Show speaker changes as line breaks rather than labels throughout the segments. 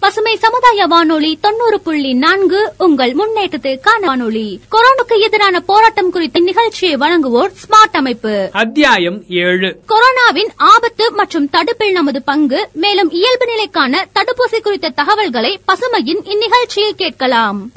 பசுமை சமுதாய வானொலி தொண்ணூறு புள்ளி நான்கு உங்கள் முன்னேற்றத்திற்கான வானொலி. கொரோனாக்கு எதிரான போராட்டம் குறித்த நிகழ்ச்சியை வழங்குவோர் ஸ்மார்ட் அமைப்பு.
அத்தியாயம் ஏழு.
கொரோனாவின் ஆபத்து மற்றும் தடுப்பில் நமது பங்கு மேலும் இயல்பு நிலைக்கான தடுப்பூசி குறித்த தகவல்களை பசுமையின் இந்நிகழ்ச்சியில் கேட்கலாம்.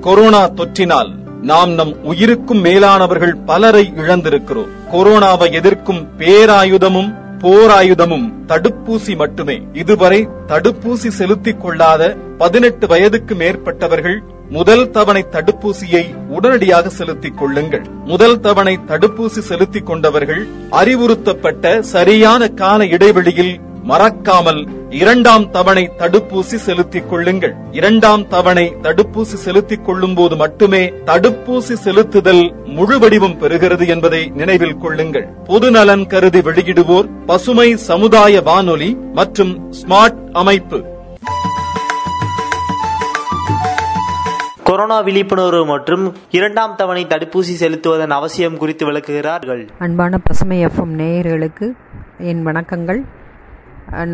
கொரோனா தொற்றினால் நாம் நம் உயிருக்கும் மேலானவர்கள் பலரை இழந்திருக்கிறோம். கொரோனாவை எதிர்க்கும் பேராயுதமும் போராயுதமும் தடுப்பூசி மட்டுமே. இதுவரை தடுப்பூசி செலுத்திக் கொள்ளாத பதினெட்டு வயதுக்கு மேற்பட்டவர்கள் முதல் தவணை தடுப்பூசியை உடனடியாக செலுத்திக் கொள்ளுங்கள். முதல் தவணை தடுப்பூசி செலுத்திக் கொண்டவர்கள் அறிவுறுத்தப்பட்ட சரியான கால இடைவெளியில் மறக்காமல் இரண்டாம் தவணை தடுப்பூசி செலுத்திக் கொள்ளுங்கள். இரண்டாம் தவணை தடுப்பூசி செலுத்திக் கொள்ளும் போது மட்டுமே தடுப்பூசி செலுத்துதல் முழு வடிவம் பெறுகிறது என்பதை நினைவில் கொள்ளுங்கள். பொது நலன் கருதி வெளியிடுவோர் பசுமை சமுதாய வானொலி மற்றும் ஸ்மார்ட் அமைப்பு.
கொரோனா விழிப்புணர்வு மற்றும் இரண்டாம் தவணை தடுப்பூசி செலுத்துவதன் அவசியம் குறித்து விளக்குகிறார்கள்.
அன்பான பசுமை எஃப்எம் நேயர்களுக்கு என் வணக்கங்கள்.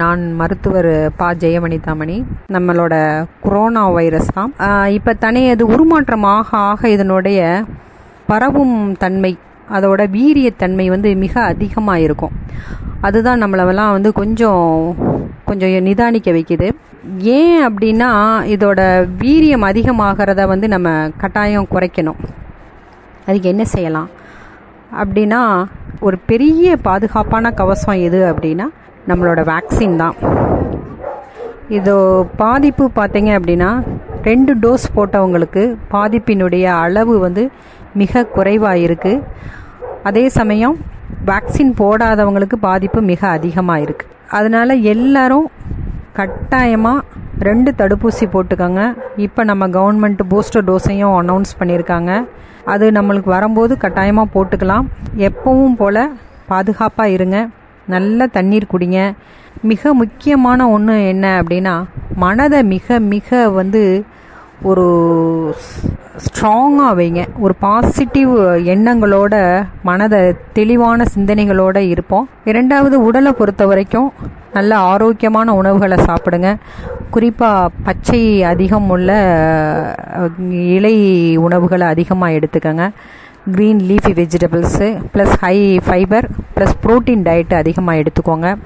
நான் மருத்துவர் பா. ஜெயமணிதாமணி நம்மளோட கொரோனா வைரஸ் தான். இப்போ தனி அது உருமாற்றம் ஆக ஆக இதனுடைய பரவும் தன்மை அதோட வீரியத்தன்மை வந்து மிக அதிகமாக இருக்கும் அதுதான் நம்மளவெல்லாம் வந்து கொஞ்சம் கொஞ்சம் நிதானிக்க வைக்குது. ஏன் அப்படின்னா இதோட வீரியம் அதிகமாகிறத வந்து நம்ம கட்டாயம் குறைக்கணும். அதுக்கு என்ன செய்யலாம்? அப்படின்னா ஒரு பெரிய பாதுகாப்பான கவசம் எது அப்படின்னா நம்மளோட வேக்சின் தான். இது பாதிப்பு பார்த்தீங்க அப்படின்னா ரெண்டு டோஸ் போட்டவங்களுக்கு பாதிப்பினுடைய அளவு வந்து மிக குறைவாக இருக்குது அதே சமயம் வேக்சின் போடாதவங்களுக்கு பாதிப்பு மிக அதிகமாக இருக்குது அதனால் எல்லாரும் கட்டாயமாக ரெண்டு தடுப்பூசி போட்டுக்கோங்க. இப்போ நம்ம கவர்மெண்ட் பூஸ்டர் டோஸையும் அனௌன்ஸ் பண்ணியிருக்காங்க. அது நம்மளுக்கு வரும்போது கட்டாயமாக போட்டுக்கலாம். எப்பவும் போல் பாதுகாப்பாக இருங்க. நல்ல தண்ணீர் குடிங்க. மிக முக்கியமான ஒன்று என்ன அப்படின்னா மனதை மிக மிக வந்து ஒரு ஸ்ட்ராங்காக வைங்க. ஒரு பாசிட்டிவ் எண்ணங்களோட மனதை தெளிவான சிந்தனைகளோடு இருப்போம். இரண்டாவது உடலை பொறுத்த வரைக்கும் நல்ல ஆரோக்கியமான உணவுகளை சாப்பிடுங்க. குறிப்பாக பச்சை அதிகம் உள்ள இலை உணவுகளை அதிகமாக எடுத்துக்கோங்க. Green leafy vegetables plus high fibre plus protein diet அதிகமாக எடுத்துக்கோங்க.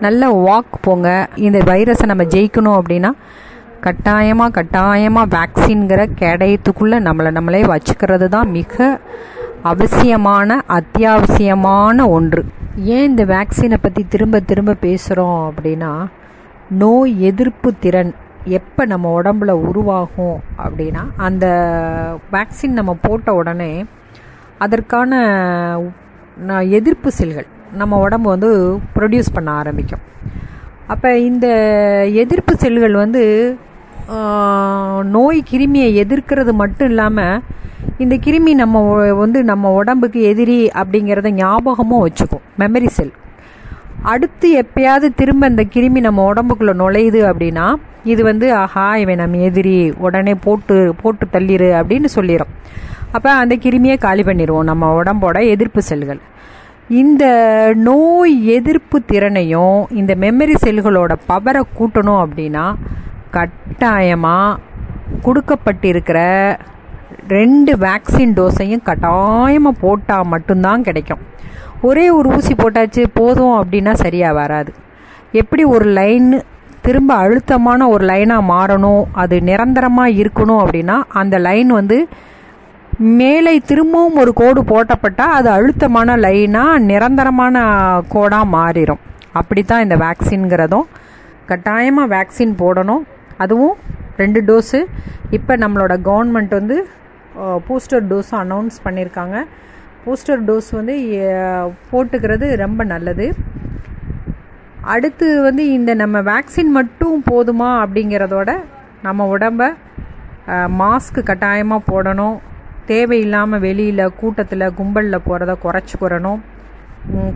நல்ல வாக் போங்க. இந்த வைரஸை நம்ம ஜெயிக்கணும் அப்படின்னா கட்டாயமாக கட்டாயமாக வேக்சின்கிற கேடயத்துக்குள்ளே நம்மளை நம்மளே வச்சுக்கிறது தான் மிக அவசியமான அத்தியாவசியமான ஒன்று. ஏன் இந்த வேக்சினை பற்றி திரும்ப திரும்ப பேசுகிறோம் அப்படின்னா நோய் எதிர்ப்பு திறன் எப்போ நம்ம உடம்புல உருவாகும் அப்படின்னா அந்த வேக்சின் நம்ம போட்ட உடனே அதற்கான எதிர்ப்பு செல்கள் நம்ம உடம்பு வந்து ப்ரொடியூஸ் பண்ண ஆரம்பிக்கும். அப்போ இந்த எதிர்ப்பு செல்கள் வந்து நோய் கிருமியை எதிர்க்கிறது மட்டும் இல்லாமல் இந்த கிருமி நம்ம வந்து நம்ம உடம்புக்கு எதிரி அப்படிங்கிறத ஞாபகமும் வச்சுக்கும். மெமரி செல் அடுத்து எப்பயாவது திரும்ப இந்த கிருமி நம்ம உடம்புக்குள்ள நுழையுது அப்படின்னா இது வந்து ஆஹா இவன் நம்ம எதிரி உடனே போட்டு போட்டு தள்ளிரு அப்படின்னு சொல்லிடும் அப்போ அந்த கிருமியை காலி பண்ணிடுவோம் நம்ம உடம்போட எதிர்ப்பு செல்கள். இந்த நோய் எதிர்ப்பு திறனையும் இந்த மெமரி செல்களோட பவரை கூட்டணும் அப்படின்னா கட்டாயமாக கொடுக்கப்பட்டிருக்கிற ரெண்டு வேக்சின் டோஸையும் கட்டாயமாக போட்டால் மட்டும்தான் கிடைக்கும். ஒரே ஒரு ஊசி போட்டாச்சு போதும் அப்படின்னா சரியாக வராது. எப்படி ஒரு லைன் திரும்ப அழுத்தமான ஒரு லைனாக மாறணும் அது நிரந்தரமாக இருக்கணும் அப்படின்னா அந்த லைன் வந்து மேலே திரும்பவும் ஒரு கோடு போட்டப்பட்டால் அது அழுத்தமான லைனாக நிரந்தரமான கோடாக மாறிடும் அப்படி தான் இந்த வேக்சின்கிறதும் கட்டாயமாக வேக்சின் போடணும். அதுவும் ரெண்டு டோஸு இப்போ நம்மளோட கவர்மெண்ட் வந்து பூஸ்டர் டோஸும் அனௌன்ஸ் பண்ணியிருக்காங்க பூஸ்டர் டோஸ் வந்து போட்டுக்கிறது ரொம்ப நல்லது. அடுத்து வந்து இந்த நம்ம வேக்சின் மட்டும் போதுமா அப்படிங்கிறதோட நம்ம உடம்ப மாஸ்க் கட்டாயமாக போடணும். தேவையில்லாமல் வெளியில் கூட்டத்தில் கும்பலில் போகிறத குறைச்சிக்கிறணும்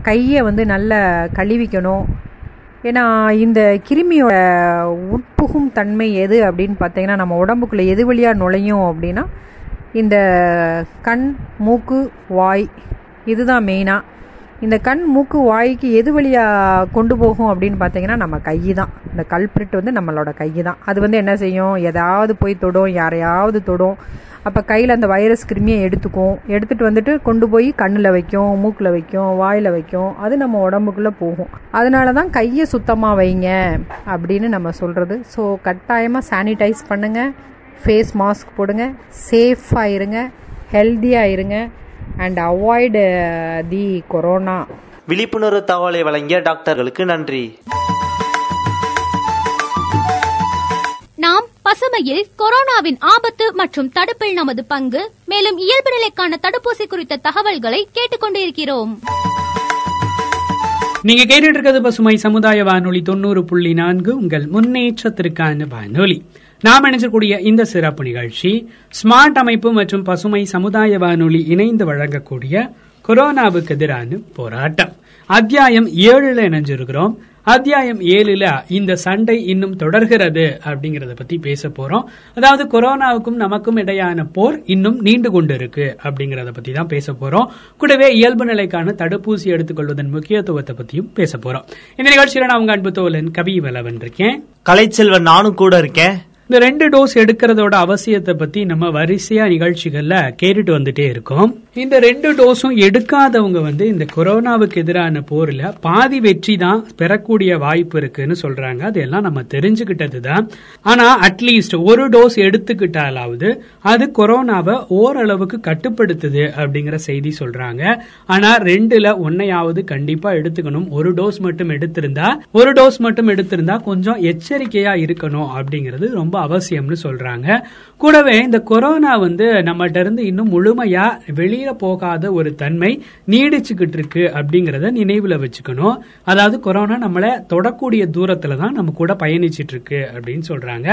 கையை வந்து நல்லா கழுவிக்கணும். ஏன்னா இந்த கிருமியோட உட்புகும் தன்மை எது அப்படின்னு பார்த்தீங்கன்னா நம்ம உடம்புக்குள்ளே எது வழியாக நுழையும் அப்படின்னா இந்த கண் மூக்கு வாய் இதுதான் மெயினாக இந்த கண் மூக்கு வாய்க்கு எது வழியாக கொண்டு போகும் அப்படின்னு பார்த்தீங்கன்னா நம்ம கை தான் இந்த கல்பிரிட் வந்து நம்மளோட கை தான் அது வந்து என்ன செய்யும்? எதாவது போய் தொடும் யாரையாவது தொடும். அப்போ கையில் அந்த வைரஸ் கிருமியை எடுத்துக்கும். எடுத்துகிட்டு வந்துட்டு கொண்டு போய் கண்ணில் வைக்கும் மூக்கில் வைக்கும் வாயில் வைக்கும். அது நம்ம உடம்புக்குள்ளே போகும். அதனால தான் கையை சுத்தமாக வைங்க அப்படின்னு நம்ம சொல்கிறது ஸோ கட்டாயமாக சானிடைஸ் பண்ணுங்கள் ஃபேஸ் மாஸ்க் போடுங்க. சேஃபாக இருங்க. ஹெல்த்தியாக இருங்க. அண்ட் அவாய்டு தி கொரோனா
விழிப்புணர்வு தகவலை வழங்கிய டாக்டர்களுக்கு நன்றி.
நாம் பசுமையில் கொரோனாவின் ஆபத்து மற்றும் தடுப்பில் நமது பங்கு மேலும் இயல்பு நிலைக்கான தடுப்பூசி குறித்த தகவல்களை கேட்டுக்கொண்டிருக்கிறோம்.
நீங்க கேட்டுட்டு இருக்கிறது பசுமை சமுதாய வானொலி தொண்ணூறு புள்ளி நான்கு. உங்கள் முன்னேற்றத்திற்கான வானொலி. நாம் இணைஞ்சக்கூடிய இந்த சிறப்பு நிகழ்ச்சி ஸ்மார்ட் அமைப்பு மற்றும் பசுமை சமுதாய வானொலி இணைந்து வழங்கக்கூடிய கொரோனாவுக்கு எதிரான போராட்டம். அத்தியாயம் ஏழுல இணைஞ்சிருக்கிறோம். அத்தியாயம் ஏழுல இந்த சண்டை இன்னும் தொடர்கிறது அப்படிங்கறத பத்தி பேச போறோம். அதாவது கொரோனாவுக்கும் நமக்கும் இடையான போர் இன்னும் நீண்டு கொண்டு இருக்கு அப்படிங்கறத பத்தி தான் பேச போறோம். கூடவே இயல்பு நிலைக்கான தடுப்பூசி எடுத்துக்கொள்வதன் முக்கியத்துவத்தை பத்தியும் பேச போறோம். இந்த நிகழ்ச்சியில நான் உங்க அன்பு தோழன் கவி வலவன் இருக்கேன்.
கலைச்செல்வன் நானும் கூட இருக்கேன்.
இந்த ரெண்டு டோஸ் எடுக்கிறதோட அவசியத்தை பத்தி நம்ம வரிசையா நிகழ்ச்சிகள்ல கேட்டுட்டு வந்துட்டே இருக்கோம். இந்த ரெண்டு டோஸும் எடுக்காதவங்க வந்து இந்த கொரோனாவுக்கு எதிரான போர்ல பாதி வெற்றி தான் பெறக்கூடிய வாய்ப்பு இருக்குன்னு சொல்றாங்க. அதெல்லாம் நம்ம தெரிஞ்சுக்கிட்டது தான். ஆனா அட்லீஸ்ட் ஒரு டோஸ் எடுத்துக்கிட்டாலாவது அது கொரோனாவை ஓரளவுக்கு கட்டுப்படுத்துது அப்படிங்கிற செய்தி சொல்றாங்க. ஆனா ரெண்டுல ஒன்னையாவது கண்டிப்பா எடுத்துக்கணும். ஒரு டோஸ் மட்டும் எடுத்திருந்தா ஒரு டோஸ் மட்டும் எடுத்திருந்தா கொஞ்சம் எச்சரிக்கையா இருக்கணும் அப்படிங்கிறது ரொம்ப அவசியம்னு சொல்றாங்க. கூடவே இந்த கொரோனா வந்து நம்மகிட்ட இருந்து இன்னும் முழுமையா வெளியில போகாத ஒரு தன்மை நீடிச்சுக்கிட்டு இருக்கு அப்படிங்கறத நினைவுல வச்சுக்கணும். அதாவது கொரோனா நம்மள தொடக்கூடிய தூரத்துல தான் நம்ம கூட பயணிச்சிட்டு இருக்கு அப்படின்னு சொல்றாங்க.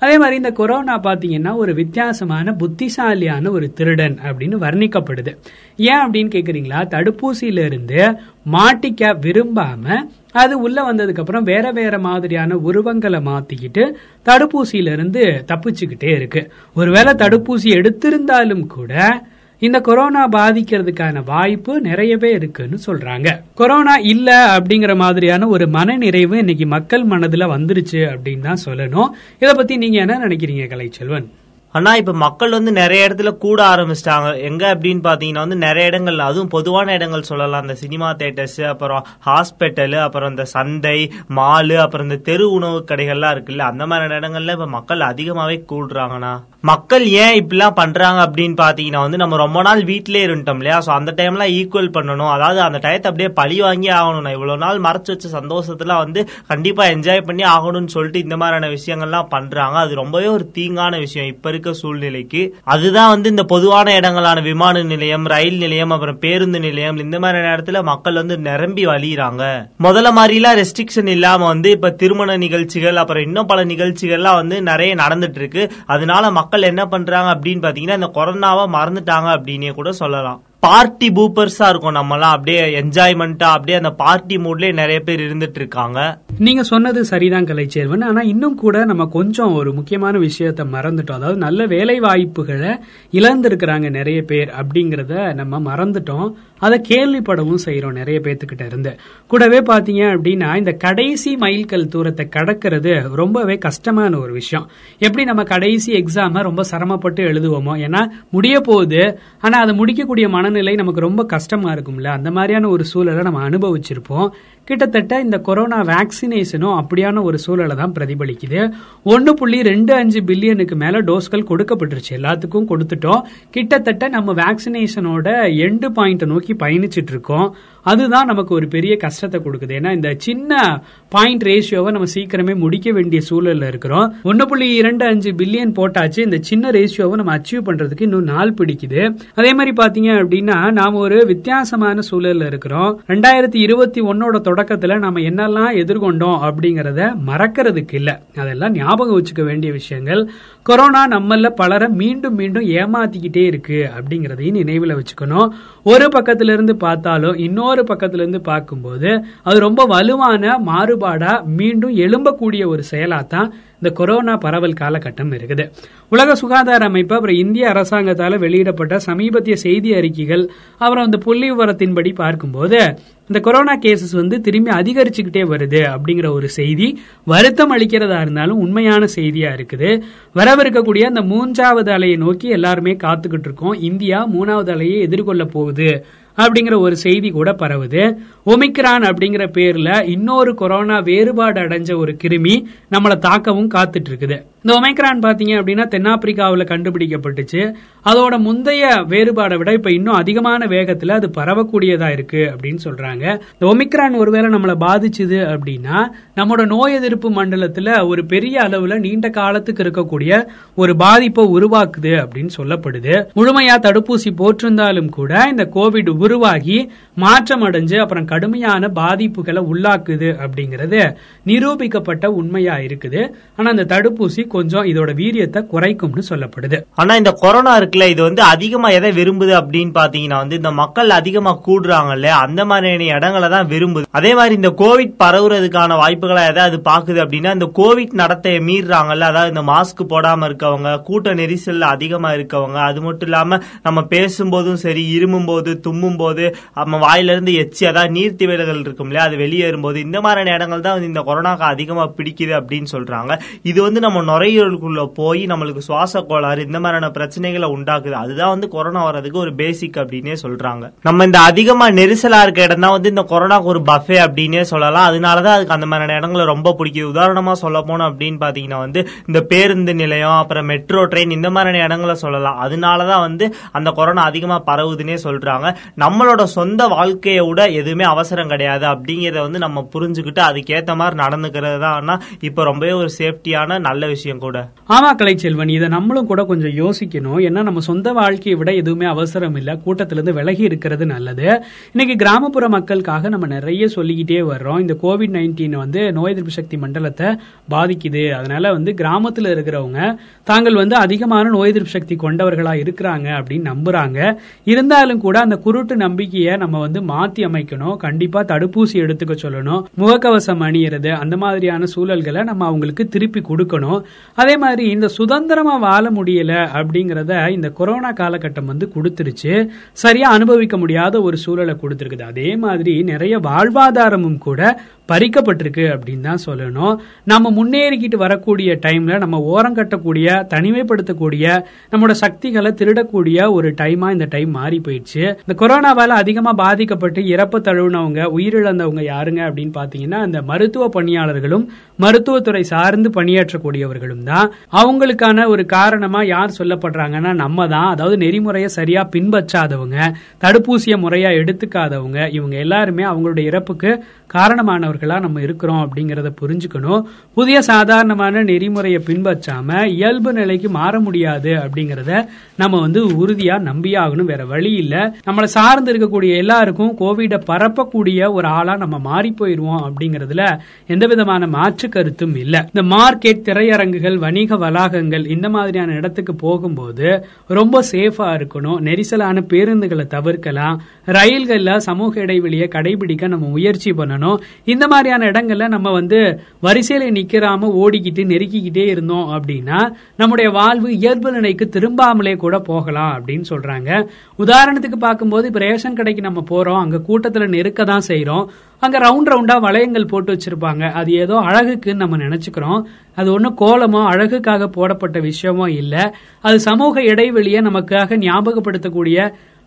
அதே மாதிரி இந்த கொரோனா பாத்தீங்கன்னா ஒரு வித்தியாசமான புத்திசாலியான ஒரு திருடன் அப்படின்னு வர்ணிக்கப்படுது. ஏன் அப்படின்னு கேக்குறீங்களா? தடுப்பூசியில இருந்து மாட்டிக்க விரும்பாம அது உள்ள வந்ததுக்கு அப்புறம் வேற வேற மாதிரியான உருவங்களை மாத்திக்கிட்டு தடுப்பூசியில இருந்து தப்பிச்சுக்கிட்டே இருக்கு. ஒருவேளை தடுப்பூசி எடுத்திருந்தாலும் கூட இந்த கொரோனா பாதிக்கிறதுக்கான வாய்ப்பு நிறையவே இருக்குன்னு சொல்றாங்க. கொரோனா இல்ல அப்படிங்கிற மாதிரியான ஒரு மனநிறைவு இன்னைக்கு மக்கள் மனதுல வந்துருச்சு அப்படின்னு தான் சொல்லணும். இத பத்தி நீங்க என்ன நினைக்கிறீங்க கலைச்செல்வன்?
ஆனா இப்ப மக்கள் வந்து நிறைய இடத்துல கூட ஆரம்பிச்சிட்டாங்க. எங்க அப்படின்னு பாத்தீங்கன்னா வந்து நிறைய இடங்கள் அதுவும் பொதுவான இடங்கள் சொல்லலாம். இந்த சினிமா தேட்டர்ஸ் அப்புறம் ஹாஸ்பிட்டல் அப்புறம் இந்த சந்தை மாலு அப்புறம் இந்த தெரு உணவு கடைகள்லாம் இருக்குல்ல அந்த மாதிரியான இடங்கள்ல இப்ப மக்கள் அதிகமாவே கூடுறாங்கண்ணா. மக்கள் ஏன் இப்படிலாம் பண்றாங்க அப்படின்னு பாத்தீங்கன்னா வந்து நம்ம ரொம்ப நாள் வீட்டிலே இருந்துட்டோம் இல்லையா? சோ அந்த டைம்லாம் ஈக்குவல் பண்ணணும். அதாவது அந்த டயத்தை அப்படியே பழி வாங்கி ஆகணும் இவ்வளவு நாள் மறைச்சு வச்ச சந்தோஷத்துல வந்து கண்டிப்பா என்ஜாய் பண்ணி ஆகணும்னு சொல்லிட்டு இந்த மாதிரியான விஷயங்கள்லாம் பண்றாங்க. அது ரொம்பவே ஒரு தீங்கான விஷயம். இப்ப இருக்க சூழ்நிலைக்கு அதுதான் வந்து இந்த பொதுவான இடங்களான விமான நிலையம் ரயில் நிலையம் அப்புறம் பேருந்து நிலையம் இந்த மாதிரி நேரத்துல மக்கள் வந்து நிரம்பி வழியிறாங்க. முதல்ல மாதிரிலாம் ரெஸ்ட்ரிக்ஷன் இல்லாம வந்து இப்ப திருமண நிகழ்ச்சிகள் அப்புறம் இன்னும் பல நிகழ்ச்சிகள்லாம் வந்து நிறைய நடந்துட்டு இருக்கு. அதனால மக்கள் என்ன பண்றாங்க அப்படின்னு பாத்தீங்கன்னா இந்த கொரோனாவை மறந்துட்டாங்க அப்படின்னே கூட சொல்லலாம். பார்ட்டி பூப்பர்ஸா இருக்கும் நம்மலாம். அப்படியே என்ஜாய்மெண்டா அப்படியே அந்த பார்ட்டி மூட்லயே நிறைய பேர் இருந்துட்டு இருக்காங்க
நீங்க சொன்னது சரிதான் கலைச்சேர்வன் ஆனா இன்னும் கூட நம்ம கொஞ்சம் ஒரு முக்கியமான விஷயத்த மறந்துட்டோம். அதாவது நல்ல வேலை வாய்ப்புகளை இழந்திருக்கிறாங்க நிறைய பேர் அப்படிங்கறத நம்ம மறந்துட்டோம். அதை கேள்விப்படவும் செய்யறோம் நிறைய பேத்துக்கிட்ட இருந்து. கூடவே பாத்தீங்க அப்படின்னா இந்த கடைசி மைல்கல் தூரத்தை கடக்கிறது ரொம்பவே கஷ்டமான ஒரு விஷயம். எப்படி நம்ம கடைசி எக்ஸாம ரொம்ப சிரமப்பட்டு எழுதுவோமோ? ஏன்னா முடிய போகுது. ஆனா அதை முடிக்கக்கூடிய மன மனநிலை நமக்கு ரொம்ப கஷ்டமா இருக்கும்ல? அந்த மாதிரியான ஒரு சூழலை நம்ம அனுபவிச்சிருப்போம். கிட்டத்தட்ட இந்த கொரோனா வேக்சினேஷனும் அப்படியான ஒரு சூழலை தான் பிரதிபலிக்குது. ஒன்னு புள்ளி ரெண்டு அஞ்சு பில்லியனுக்கு மேல டோஸ்கள் கொடுக்கப்பட்டுருச்சு. எல்லாத்துக்கும் கொடுத்துட்டோம். கிட்டத்தட்ட நம்ம வேக்சினேஷனோட எண்டு பாயிண்ட் நோக்கி பயணிச்சிட்டு இருக்கோம். அதுதான் நமக்கு ஒரு பெரிய கஷ்டத்தை கொடுக்குது. ஏன்னா இந்த சின்ன பாயிண்ட் ரேஷியோவை நம்ம சீக்கிரமே முடிக்க வேண்டிய சூழல்ல இருக்கிறோம். ஒன்னு புள்ளி இரண்டு அஞ்சு பில்லியன் போட்டாச்சு. இந்த சின்ன ரேஷியோவை நம்ம அச்சீவ் பண்றதுக்கு இன்னும் நாள் பிடிக்குது. அதே மாதிரி பாத்தீங்க அப்படின்னா நாம ஒரு வித்தியாசமான சூழல்ல இருக்கிறோம். ரெண்டாயிரத்தி இருபத்தி ஒன்னோட தொடக்கத்துல நாம என்னெல்லாம் எதிர்கொண்டோம் அப்படிங்கறத மறக்கிறதுக்கு இல்ல. அதெல்லாம் ஞாபகம் வச்சுக்க வேண்டிய விஷயங்கள். கொரோனா நம்மள பலரை மீண்டும் மீண்டும் ஏமாத்திக்கிட்டே இருக்கு அப்படிங்கறதையும் நினைவுல வச்சுக்கணும். ஒரு பக்கத்துல இருந்து பார்த்தாலும் இன்னொரு இன்னொரு பக்கத்திலிருந்து பார்க்கும்போது அது ரொம்ப வலுவான மாறுபாடா மீண்டும் எழும்பக்கூடிய ஒரு செயலாத்தான் இந்த கொரோனா பரவல் காலகட்டம் இருக்குது. உலக சுகாதார அமைப்பு அப்புறம் இந்திய அரசாங்கத்தால வெளியிடப்பட்ட சமீபத்திய செய்தி அறிக்கைகள் அப்புறம் அந்த புள்ளி விவரத்தின்படி பார்க்கும்போது இந்த கொரோனா கேசஸ் வந்து திரும்பி அதிகரிச்சுக்கிட்டே வருது அப்படிங்கிற ஒரு செய்தி வருத்தம் அளிக்கிறதா இருந்தாலும் உண்மையான செய்தியா இருக்குது. வரவிருக்கக்கூடிய அந்த மூன்றாவது அலையை நோக்கி எல்லாருமே காத்துக்கிட்டு இருக்கோம். இந்தியா மூணாவது அலையை எதிர்கொள்ள போகுது அப்படிங்கிற ஒரு செய்தி கூட பரவுது. ஒமிக்ரான் அப்படிங்கிற பேர்ல இன்னொரு கொரோனா வேறுபாடு அடைஞ்ச ஒரு கிருமி நம்மளை தாக்கவும் காத்துட்டு இருக்குது. இந்த ஒமைக்ரான் பாத்தீங்க அப்படின்னா தென்னாப்பிரிக்காவில் கண்டுபிடிக்கப்பட்டுச்சு. அதோட முந்தைய வேறுபாடை விட இப்ப இன்னும் அதிகமான வேகத்துல அது பரவக்கூடியதா இருக்கு அப்படின்னு சொல்றாங்க. இந்த ஒமிக்ரான் ஒருவேளை நம்மளை பாதிச்சுது அப்படின்னா நம்மளோட நோய் எதிர்ப்பு மண்டலத்துல ஒரு பெரிய அளவுல நீண்ட காலத்துக்கு இருக்கக்கூடிய ஒரு பாதிப்பை உருவாக்குது அப்படின்னு சொல்லப்படுது. முழுமையா தடுப்பூசி போட்டிருந்தாலும் கூட இந்த கோவிட் உருவாகி மாற்றம் அடைஞ்சு அப்புறம் கடுமையான பாதிப்புகளை உள்ளாக்குது அப்படிங்கறது நிரூபிக்கப்பட்ட உண்மையா இருக்குது. ஆனா அந்த தடுப்பூசி கொஞ்சம் இதோட வீரியத்தை குறைக்கும்னு சொல்லப்படுது.
ஆனா இந்த கொரோனா இருக்குல்ல இது வந்து அதிகமா எதை விரும்புது அப்படின்னு பாத்தீங்கன்னா வந்து இந்த மக்கள் அதிகமா கூடுறாங்கல்ல அந்த மாதிரியான இடங்களை தான் விரும்புது. அதே மாதிரி இந்த கோவிட் பரவுறதுக்கான வாய்ப்புகளை எதாவது பாக்குது அப்படின்னா இந்த கோவிட் நடத்தையை மீறாங்கல்ல அதாவது இந்த மாஸ்க் போடாம இருக்கவங்க கூட்ட நெரிசல்ல அதிகமா இருக்கவங்க அது மட்டும் இல்லாம நம்ம பேசும்போதும் சரி இருமும் போது தும்மும் போது நம்ம வாயில இருந்து எச்சி அதாவது நீர்த்திவல்கள் இருக்கும் இல்லையா அது வெளியேறும் போது இந்த மாதிரியான இடங்கள் தான் வந்து இந்த கொரோனாக்கு அதிகமா பிடிக்குது அப்படின்னு சொல்றாங்க. இது வந்து நம்ம நுரையீரலுக்குள்ள போய் நம்மளுக்கு சுவாச கோளாறு இந்த மாதிரியான பிரச்சனைகளை உண்டாக்குது. அதுதான் வந்து கொரோனா வர்றதுக்கு ஒரு பேசிக் அப்படின்னே சொல்றாங்க. நம்ம இந்த அதிகமா நெரிசலா இருக்க இடம் தான் வந்து இந்த கொரோனாக்கு ஒரு பஃபே அப்படின்னே சொல்லலாம். அதனாலதான் அதுக்கு அந்த மாதிரியான இடங்களை ரொம்ப பிடிக்குது உதாரணமா சொல்ல போனோம் அப்படின்னு பாத்தீங்கன்னா வந்து இந்த பேருந்து நிலையம் அப்புறம் மெட்ரோ ட்ரெயின் இந்த மாதிரியான இடங்களை சொல்லலாம். அதனாலதான் வந்து அந்த கொரோனா அதிகமா பரவுதுன்னே சொல்றாங்க. நம்மளோட சொந்த வாழ்க்கையை விட எதுவுமே அவசரம் கிடையாது அப்படிங்கறத வந்து நம்ம புரிஞ்சுக்கிட்டு அதுக்கேத்த மாதிரி நடந்துக்கிறது தான் இப்ப ரொம்பவே ஒரு சேஃப்டியான நல்ல விஷயம் கூட.
ஆமா கலைச்செல்வன் இதை நம்மளும் கூட கொஞ்சம் யோசிக்கணும். ஏன்னா நம்ம சொந்த வாழ்க்கையை விட எதுவுமே அவசரம் இல்ல. கூட்டத்திலிருந்து விலகி இருக்கிறது நல்லது. இன்னைக்கு கிராமப்புற மக்களுக்காக நம்ம நிறைய சொல்லிக்கிட்டே வர்றோம். இந்த கோவிட் நைன்டீன் வந்து நோய் எதிர்ப்பு சக்தி மண்டலத்தை பாதிக்குது. அதனால வந்து கிராமத்துல இருக்கிறவங்க தாங்கள் வந்து அதிகமான நோய் எதிர்ப்பு சக்தி கொண்டவர்களா இருக்கிறாங்க அப்படின்னு நம்புறாங்க. இருந்தாலும் கூட அந்த குருட்டு நம்பிக்கையை நம்ம வந்து மாத்தி அமைக்கணும். கண்டிப்பா தடுப்பூசி எடுத்துக்க சொல்லணும். முகக்கவசம் அணியறது அந்த மாதிரியான சூழல்களை நம்ம அவங்களுக்கு திருப்பி கொடுக்கணும். அதே மாதிரி இந்த சுதந்திரமா வாழ முடியல அப்படிங்கறத இந்த கொரோனா காலகட்டம் வந்து கொடுத்துருச்சு. சரியா அனுபவிக்க முடியாத ஒரு சூழலை கொடுத்துருக்குது. அதே மாதிரி நிறைய வாழ்வாதாரமும் கூட பறிக்கப்பட்டிருக்கு அப்படின்னு தான் சொல்லணும். நம்ம முன்னேறிக்கிட்டு வரக்கூடிய டைம்ல நம்ம ஓரம் கட்டக்கூடிய தனிமைப்படுத்தக்கூடிய நம்மளோட சக்திகளை திருடக்கூடிய ஒரு டைமா இந்த டைம் மாறி போயிடுச்சு. இந்த கொரோனாவால அதிகமா பாதிக்கப்பட்டு இறப்பு தழுவினவங்க உயிரிழந்தவங்க யாருங்க அப்படின்னு பாத்தீங்கன்னா அந்த மருத்துவ பணியாளர்களும் மருத்துவத்துறை சார்ந்து பணியாற்றக்கூடியவர்களும் தான். அவங்களுக்கான ஒரு காரணமா யார் சொல்லப்படுறாங்கன்னா நம்ம தான். அதாவது நெறிமுறையை சரியா பின்பற்றாதவங்க தடுப்பூசியை முறையா எடுத்துக்காதவங்க இவங்க எல்லாருமே அவங்களுடைய இறப்புக்கு காரணமானவர்கள் நம்ம இருக்கிறோம் அப்படிங்கறத புரிஞ்சுக்கணும். புதிய சாதாரணமான நெறிமுறையை பின்பற்றாம இயல்பு நிலைக்கு மாற முடியாது அப்படிங்கறத நம்ம வந்து உறுதியா நம்பியாகணும். வேற வழி இல்ல. நம்மளை சார்ந்து இருக்கக்கூடிய எல்லாருக்கும் கோவிட பரப்பக்கூடிய ஒரு ஆளா நம்ம மாறி போயிருவோம் அப்படிங்கறதுல எந்த விதமான மாற்று கருத்தும் இல்ல. இந்த மார்க்கெட் திரையரங்குகள் வணிக வளாகங்கள் இந்த மாதிரியான இடத்துக்கு போகும்போது ரொம்ப சேஃபா இருக்கணும். நெரிசலான பேருந்துகளை தவிர்க்கலாம். ரயில்கள்ல சமூக இடைவெளியை கடைபிடிக்க நம்ம முயற்சி பண்ணணும். இந்த மாதிரியான இடங்கள்ல நம்ம வந்து வரிசையில நிக்கிறாம ஓடிக்கிட்டு நெருக்கிக்கிட்டே இருந்தோம் அப்படின்னா நம்முடைய வாழ்வு இயல்பு நிலைக்கு திரும்பாமலே கூட போகலாம் அப்படின்னு சொல்றாங்க. உதாரணத்துக்கு பார்க்கும்போது இப்ப ரேஷன் கடைக்கு நம்ம போறோம் அங்க கூட்டத்துல நெருக்க தான் செய்யறோம் அங்க ரவுண்ட் ரவுண்டா வளையங்கள் போட்டு வச்சிருப்பாங்க. அது ஏதோ அழகுக்குன்னு நம்ம நினைச்சுக்கிறோம். அது ஒன்றும் கோலமோ அழகுக்காக போடப்பட்ட விஷயமோ இல்ல. அது சமூக இடைவெளியை நமக்காக ஞாபகப்படுத்தக்கூடிய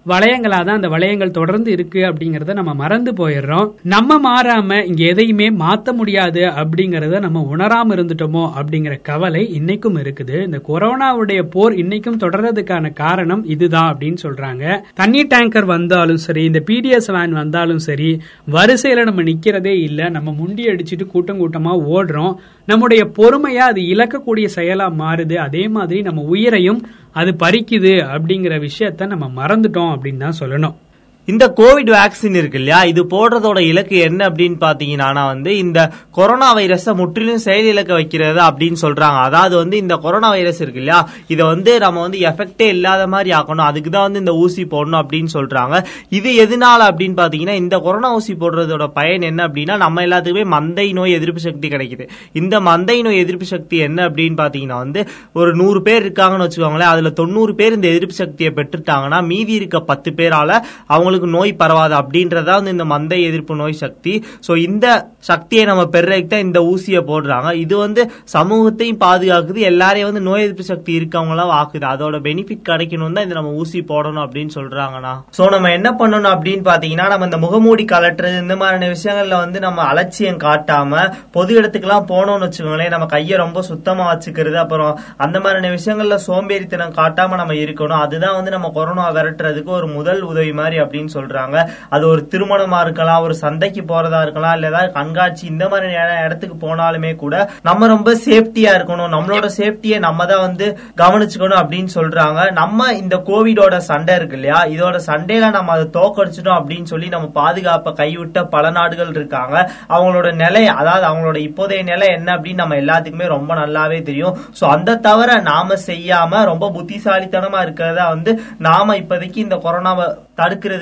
வளையங்களா தான் அந்த வளையங்கள் தொடர்ந்து இருக்கு அப்படிங்கறத நம்ம மறந்து போயிடுறோம். நம்ம மாறாம இங்க எதையுமே மாத்த முடியாது அப்படிங்கறத நம்ம உணராம இருந்துட்டோமோ அப்படிங்கிற கவலை இன்னைக்கும் இருக்குது. இந்த கொரோனாவுடைய போர் இன்னைக்கும் தொடர்றதுக்கான காரணம் இதுதான் அப்படின்னு சொல்றாங்க. தண்ணி டேங்கர் வந்தாலும் சரி இந்த பிடிஎஸ் வேன் வந்தாலும் சரி வரிசையில நம்ம நிக்கிறதே இல்ல. நம்ம முண்டி அடிச்சுட்டு கூட்டம் கூட்டமா ஓடுறோம். நம்முடைய பொறுமையா அது இழக்கக்கூடிய செயலா மாறுது. அதே மாதிரி நம்ம உயிரையும் அது பறிக்குது அப்படிங்கிற விஷயத்த நம்ம மறந்துட்டோம் அப்படின்னு தான் சொல்லணும்.
இந்த கோவிட் வேக்சின் இருக்கு இல்லையா? இது போடுறதோட இலக்கு என்ன அப்படின்னு பாத்தீங்கன்னா வந்து இந்த கொரோனா வைரஸை முற்றிலும் செயலிழக்க வைக்கிறது அப்படின்னு சொல்றாங்க. அதாவது வந்து இந்த கொரோனா வைரஸ் இருக்கு இல்லையா? இதை வந்து நம்ம வந்து எஃபெக்டே இல்லாத மாதிரி ஆக்கணும். அதுக்கு தான் வந்து இந்த ஊசி போடணும் அப்படின்னு சொல்றாங்க. இது எதனால அப்படின்னு பாத்தீங்கன்னா இந்த கொரோனா ஊசி போடுறதோட பயன் என்ன அப்படின்னா நம்ம எல்லாத்துக்குமே மந்தை நோய் எதிர்ப்பு சக்தி கிடைக்குது. இந்த மந்தை நோய் எதிர்ப்பு சக்தி என்ன அப்படின்னு பாத்தீங்கன்னா வந்து ஒரு நூறு பேர் இருக்காங்கன்னு வச்சுக்கோங்களேன். அதுல தொண்ணூறு பேர் இந்த எதிர்ப்பு சக்தியை பெற்றுட்டாங்கன்னா மீதி இருக்க பத்து பேரால அவங்களுக்கு நோய் பரவாது அப்படின்றதா வந்து இந்த மந்தை எதிர்ப்பு நோய் சக்தி. ஸோ இந்த சக்தியை நம்ம பெறதுக்கு தான் இந்த ஊசியை போடுறாங்க. இது வந்து சமூகத்தையும் பாதுகாக்குது. எல்லாரையும் வந்து நோய் எதிர்ப்பு சக்தி இருக்கவங்களாம் ஆக்குது. அதோட பெனிஃபிட் கிடைக்கணும் தான் இந்த நம்ம ஊசி போடணும் அப்படின்னு சொல்றாங்கண்ணா. ஸோ நம்ம என்ன பண்ணணும் அப்படின்னு பாத்தீங்கன்னா நம்ம இந்த முகமூடி கலட்டுறது இந்த மாதிரியான விஷயங்கள்ல வந்து நம்ம அலட்சியம் காட்டாம பொது இடத்துக்குலாம் போனோம்னு வச்சுக்கோங்களேன் நம்ம கையை ரொம்ப சுத்தமா வச்சுக்கிறது அப்புறம் அந்த மாதிரியான விஷயங்கள்ல சோம்பேறித்தனம் காட்டாம நம்ம இருக்கணும். அதுதான் வந்து நம்ம கொரோனா விரட்டுறதுக்கு ஒரு முதல் உதவி மாதிரி அப்படின்னு சொல்றாங்க. அது ஒரு திருமணமா இருக்கலாம் ஒரு சந்தைக்கு போறதா இருக்கலாம் இல்ல ஏதாவது கண்காட்சி இந்த மாதிரி இடத்துக்கு போனாலுமே கூட நம்ம ரொம்ப சேஃப்டியா இருக்கணும். நம்மளோட சேஃப்டியை நம்ம தான் வந்து கவனிச்சுக்கணும் அப்படின்னு சொல்றாங்க. நம்ம இந்த கோவிடோட சண்டை இருக்கு இல்லையா? இதோட சண்டையில நம்ம அதை தோக்கடிச்சிட்டோம் அப்படின்னு சொல்லி நம்ம பாதுகாப்பை கைவிட்ட பல நாடுகள் இருக்காங்க. அவங்களோட நிலை அதாவது அவங்களோட இப்போதைய நிலை என்ன அப்படின்னு நம்ம எல்லாத்துக்குமே ரொம்ப நல்லாவே தெரியும். சோ அந்த தவிர நாம செய்யாம ரொம்ப புத்திசாலித்தனமா இருக்கிறதா வந்து நாம இப்போதைக்கு இந்த கொரோனாவை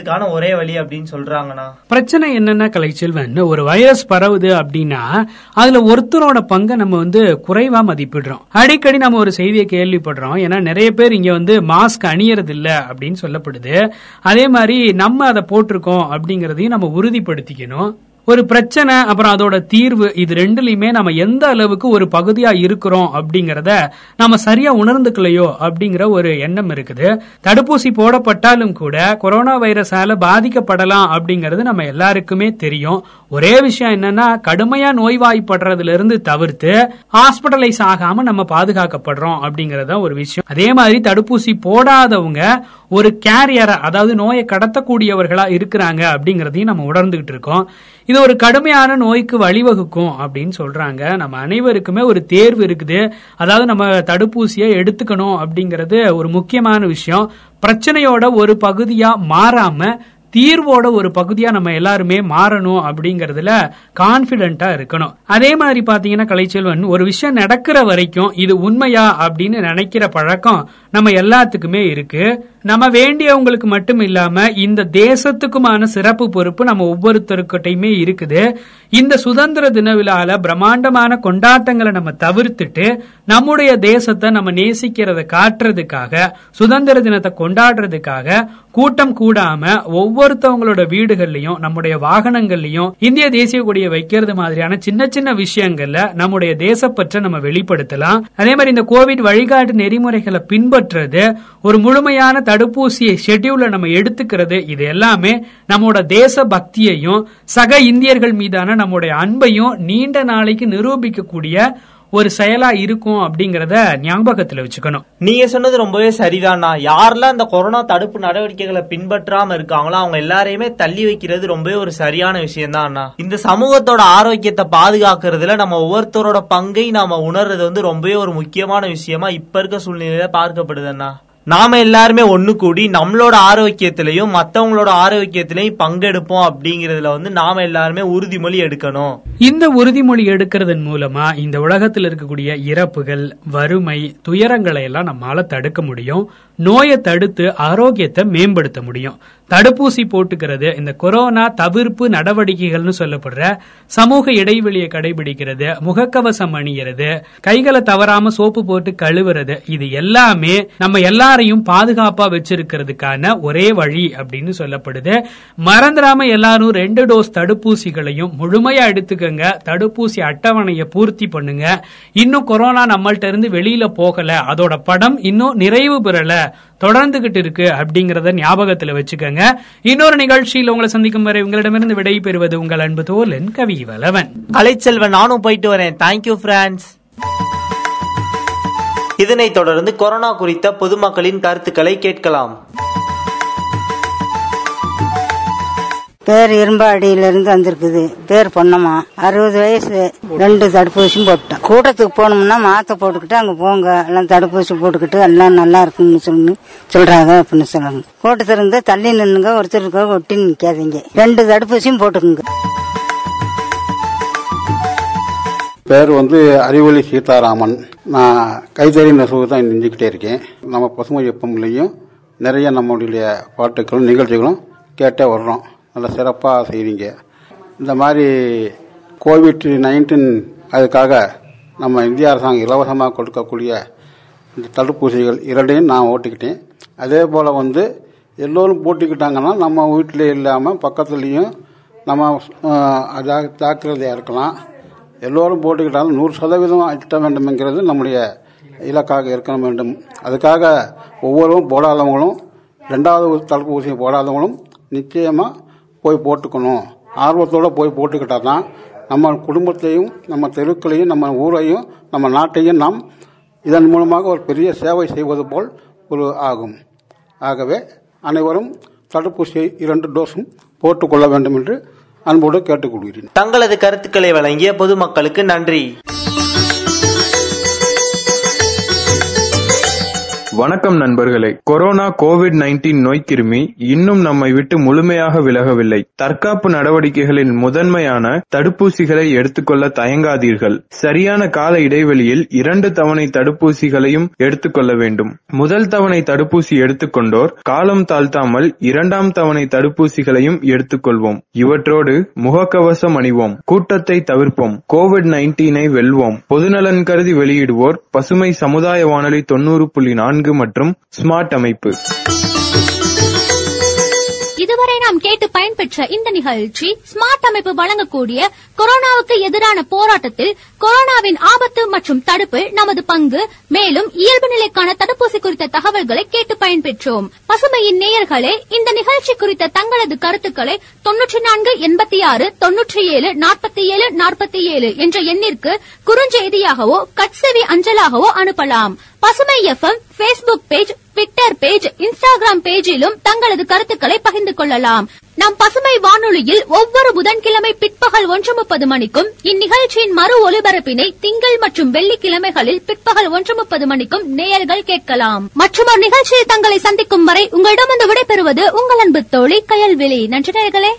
தடுக்கிறதுக்கான ஒரே வழி அப்படின்னு சொல்றாங்கண்ணா.
பிரச்சனை என்னன்னா கலைச்செல்வன் ஒரு வைரஸ் பரவுது அப்படின்னா அதுல ஒருத்தரோட பங்கை நம்ம வந்து குறைவா மதிப்பிடுறோம். அடிக்கடி நம்ம ஒரு செய்தியை கேள்விப்படுறோம். ஏன்னா நிறைய பேர் இங்க வந்து மாஸ்க் அணியறது இல்ல அப்படின்னு சொல்லப்படுது. அதே மாதிரி நம்ம அதை போட்டிருக்கோம் அப்படிங்கறதையும் நம்ம உறுதிப்படுத்திக்கணும். ஒரு பிரச்சனை அப்புறம் அதோட தீர்வு இது ரெண்டுலயுமே நம்ம எந்த அளவுக்கு ஒரு பகுதியா இருக்கிறோம் அப்படிங்கறத நம்ம சரியா உணர்ந்துக்கலையோ அப்படிங்கிற ஒரு எண்ணம் இருக்குது. தடுப்பூசி போடப்பட்டாலும் கூட கொரோனா வைரஸால பாதிக்கப்படலாம் அப்படிங்கறது நம்ம எல்லாருக்குமே தெரியும். ஒரே விஷயம் என்னன்னா கடுமையா நோய்வாய்ப்படுறதுல இருந்து தவிர்த்து ஹாஸ்பிட்டலைஸ் ஆகாம நம்ம பாதுகாக்கப்படுறோம் அப்படிங்கறத ஒரு விஷயம். அதே மாதிரி தடுப்பூசி போடாதவங்க ஒரு கேரியரா அதாவது நோயை கடத்தக்கூடியவர்களா இருக்கிறாங்க அப்படிங்கறதையும் நம்ம உணர்ந்துகிட்டு இருக்கோம். இது ஒரு கடுமையான நோய்க்கு வழிவகுக்கும் அப்படின்னு சொல்றாங்க. நம்ம அனைவருக்குமே ஒரு தேர்வு இருக்குது. அதாவது நம்ம தடுப்பூசியை எடுத்துக்கணும் அப்படிங்கறது ஒரு முக்கியமான விஷயம். பிரச்சனையோட ஒரு பகுதியா மாறாம தீர்வோட ஒரு பகுதியா நம்ம எல்லாருமே மாறணும் அப்படிங்கறதுல கான்பிடண்டா இருக்கணும். அதே மாதிரி பாத்தீங்கன்னா கலைச்செல்வன் ஒரு விஷயம் நடக்கிற வரைக்கும் இது உண்மையா அப்படின்னு நினைக்கிற பழக்கம் நம்ம எல்லாத்துக்குமே இருக்கு. நம்ம வேண்டியவங்களுக்கு மட்டும் இல்லாம இந்த தேசத்துக்குமான சிறப்பு பொறுப்பு நம்ம ஒவ்வொருத்தருக்கிட்டையுமே இருக்குது. இந்த சுதந்திர தின விழால பிரம்மாண்டமான கொண்டாட்டங்களை நம்ம தவிர்த்துட்டு நம்முடைய தேசத்தை நம்ம நேசிக்கிறத காட்டுறதுக்காக சுதந்திர தினத்தை கொண்டாடுறதுக்காக கூட்டம் கூடாம ஒவ்வொருத்தவங்களோட வீடுகள்லயும் நம்முடைய வாகனங்கள்லயும் இந்திய தேசிய கொடியை வைக்கிறது மாதிரியான சின்ன சின்ன விஷயங்கள்ல நம்முடைய தேசப்பற்ற நம்ம வெளிப்படுத்தலாம். அதே மாதிரி இந்த கோவிட் வழிகாட்டு நெறிமுறைகளை பின்பற்றுறது ஒரு முழுமையான தடுப்பூசியை ஷெட்யூல்ல நம்ம எடுத்துக்கிறது இது எல்லாமே நம்மளோட தேச பக்தியையும் சக இந்தியர்கள் மீதான நம்முடைய அன்பையும் நீண்ட நாளைக்கு நிரூபிக்கக்கூடிய ஒரு செயலா இருக்கும் அப்படிங்கறத ஞாபகத்துல வச்சுக்கணும்.
நீங்க சொன்னது ரொம்பவே சரிதானா. யாரெல்லாம் இந்த கொரோனா தடுப்பு நடவடிக்கைகளை பின்பற்றாம இருக்காங்களோ அவங்க எல்லாரையுமே தள்ளி வைக்கிறது ரொம்பவே ஒரு சரியான விஷயம் தான் இந்த சமூகத்தோட ஆரோக்கியத்தை பாதுகாக்கிறதுல நம்ம ஒவ்வொருத்தரோட பங்கை நாம உணர்றது வந்து ரொம்பவே ஒரு முக்கியமான விஷயமா இப்ப இருக்க சூழ்நிலையில பார்க்கப்படுதுண்ணா நாம எல்லாருமே ஒண்ணு கூடி நம்மளோட ஆரோக்கியத்திலையும் மத்தவங்களோட ஆரோக்கியத்திலையும் பங்கெடுப்போம் அப்படிங்கறதுல வந்து நாம எல்லாருமே உறுதிமொழி எடுக்கணும்.
இந்த உறுதிமொழி எடுக்கிறதன் மூலமா இந்த உலகத்தில் இருக்கக்கூடிய இறப்புகள் வறுமை துயரங்களை எல்லாம் நம்மால தடுக்க முடியும். நோயை தடுத்து ஆரோக்கியத்தை மேம்படுத்த முடியும். தடுப்பூசி போட்டுக்கிறது இந்த கொரோனா தவிர்ப்பு நடவடிக்கைகள்னு சொல்லப்படுற சமூக இடைவெளியை கடைபிடிக்கிறது முகக்கவசம் அணிகிறது கைகளை தவறாம சோப்பு போட்டு கழுவுறது இது எல்லாமே நம்ம எல்லாரையும் பாதுகாப்பா வச்சிருக்கிறதுக்கான ஒரே வழி அப்படின்னு சொல்லப்படுது. மறந்துடாம எல்லாரும் ரெண்டு டோஸ் தடுப்பூசிகளையும் முழுமையா எடுத்துக்கங்க. தடுப்பூசி அட்டவணையை பூர்த்தி பண்ணுங்க. இன்னும் கொரோனா நம்மள்ட்ட இருந்து வெளியில போகல. அதோட படம் இன்னும் நிறைவு பெறல. தொடர்ந்துகிட்டு இருக்கு அப்படிங்கறத ஞாபகத்துல வச்சுக்கோங்க. இன்னொரு நிகழ்ச்சியில் உங்களை சந்திக்கும் வரை உங்களிடமிருந்து விடை பெறுவது உங்கள் அன்பு தோலன் கவி வலவன்
கலைச்செல்வன் நானும் போயிட்டு வரேன். தேங்க்யூ பிரான்ஸ் இதனைத் தொடர்ந்து கொரோனா குறித்த பொதுமக்களின் கருத்துக்களை கேட்கலாம்.
பேர் இரும்பாடியில இருந்து வந்திருக்குது. பேர் பொன்னம்மா. அறுபது வயசு ரெண்டு தடுப்பூசியும் போட்டேன் கூட்டத்துக்கு போனோம்னா மாத்த போட்டுக்கிட்டு அங்க போங்க. எல்லாம் தடுப்பூசி போட்டுக்கிட்டு எல்லாம் நல்லா இருக்குன்னு சொல்லி சொல்றாங்க அப்படின்னு சொல்லுங்க கூட்டத்திலிருந்து தள்ளி நின்னுங்க. ஒருத்தருக்கு ஒட்டி நிக்காதீங்க. ரெண்டு தடுப்பூசியும் போட்டுக்குங்க.
பேர் வந்து அறிவொளி சீதாராமன். நான் கைத்தறி நெசவு தான் நெஞ்சிக்கிட்டே இருக்கேன். நம்ம பசுமை எப்பம்லையும் நிறைய நம்மளுடைய பாட்டுகளும் நிகழ்ச்சிகளும் கேட்டே வர்றோம். நல்லா சிறப்பாக செய்கிறீங்க இந்த மாதிரி கோவிட் நைன்டீன் அதுக்காக நம்ம இந்திய அரசாங்கம் இலவசமாக கொடுக்கக்கூடிய இந்த தடுப்பூசிகள் இரண்டையும் நான் ஓட்டிக்கிட்டேன். அதே போல் வந்து எல்லோரும் போட்டுக்கிட்டாங்கன்னா நம்ம வீட்டில் இல்லாமல் பக்கத்துலேயும் நம்ம ஜாக்கிரதையாக இருக்கலாம். எல்லோரும் போட்டுக்கிட்டாலும் நூறு சதவீதம் எட்ட வேண்டும்ங்கிறது நம்முடைய இலக்காக இருக்க வேண்டும். அதுக்காக ஒவ்வொருவரும் போடாதவங்களும் ரெண்டாவது தடுப்பூசி போடாதவங்களும் நிச்சயமாக போய் போட்டுக்கணும். ஆர்வத்தோடு போய் போட்டுக்கிட்டால் தான் நம்ம குடும்பத்தையும் நம்ம தெருக்களையும் நம்ம ஊரையும் நம்ம நாட்டையும் நாம் இதன் மூலமாக ஒரு பெரிய சேவை செய்வது போல் ஒரு ஆகும். ஆகவே அனைவரும் தடுப்பூசியை இரண்டு டோஸும் போட்டுக்கொள்ள வேண்டும் என்று அன்போடு கேட்டுக்கொள்கிறேன்.
தங்களது கருத்துக்களை வழங்கிய பொதுமக்களுக்கு நன்றி.
வணக்கம் நண்பர்களே. கொரோனா கோவிட் 19 நோய்க்கிருமி இன்னும் நம்மை விட்டு முழுமையாக விலகவில்லை. தற்காப்பு நடவடிக்கைகளின் முதன்மையான தடுப்பூசிகளை எடுத்துக்கொள்ள தயங்காதீர்கள். சரியான கால இடைவெளியில் இரண்டு தவணை தடுப்பூசிகளையும் எடுத்துக்கொள்ள வேண்டும். முதல் தவணை தடுப்பூசி எடுத்துக்கொண்டோர் காலம் தாழ்த்தாமல் இரண்டாம் தவணை தடுப்பூசிகளையும் எடுத்துக்கொள்வோம். இவற்றோடு முகக்கவசம் அணிவோம். கூட்டத்தை தவிர்ப்போம். கோவிட் நைன்டீனை வெல்வோம். பொதுநலன் கருதி வெளியிடுவோர் பசுமை சமுதாய வானொலி தொண்ணூறு புள்ளி நான்கு மற்றும் ஸ்மார்ட் அமைப்பு.
இதுவரை நாம் கேட்டு பயன்பெற்ற இந்த நிகழ்ச்சி ஸ்மார்ட் அமைப்பு வழங்கக்கூடிய கொரோனாவுக்கு எதிரான போராட்டத்தில் கொரோனாவின் ஆபத்து மற்றும் தடுப்பு நமது பங்கு. மேலும் இயல்பு நிலைக்கான தடுப்பூசி குறித்த தகவல்களை கேட்டு பயன்பெற்றோம். பசுமையின் நேயர்களே இந்த நிகழ்ச்சி குறித்த தங்களது கருத்துக்களை தொன்னூற்றி நான்கு எண்பத்தி ஆறு தொன்னூற்றி ஏழு நாற்பத்தி ஏழு நாற்பத்தி ஏழு என்ற எண்ணிற்கு குறுஞ்செய்தியாகவோ கட்செவி அஞ்சலாகவோ அனுப்பலாம். Pasumai FM Facebook page Twitter page Instagram பேஜிலும் தங்களது கருத்துக்களை பகிர்ந்து கொள்ளலாம். நம் பசுமை வானொலியில் ஒவ்வொரு புதன்கிழமை பிற்பகல் ஒன்று முப்பது மணிக்கும் இந்நிகழ்ச்சியின் மறு ஒலிபரப்பினை திங்கள் மற்றும் வெள்ளிக்கிழமைகளில் பிற்பகல் ஒன்று முப்பது மணிக்கும் நேயர்கள் கேட்கலாம். மற்றும் ஒரு நிகழ்ச்சியில் தங்களை சந்திக்கும் வரை உங்களிடமிருந்து விடைபெறுவது உங்கள் அன்பு தோழி கயல்விழி. நன்றி நேர்களே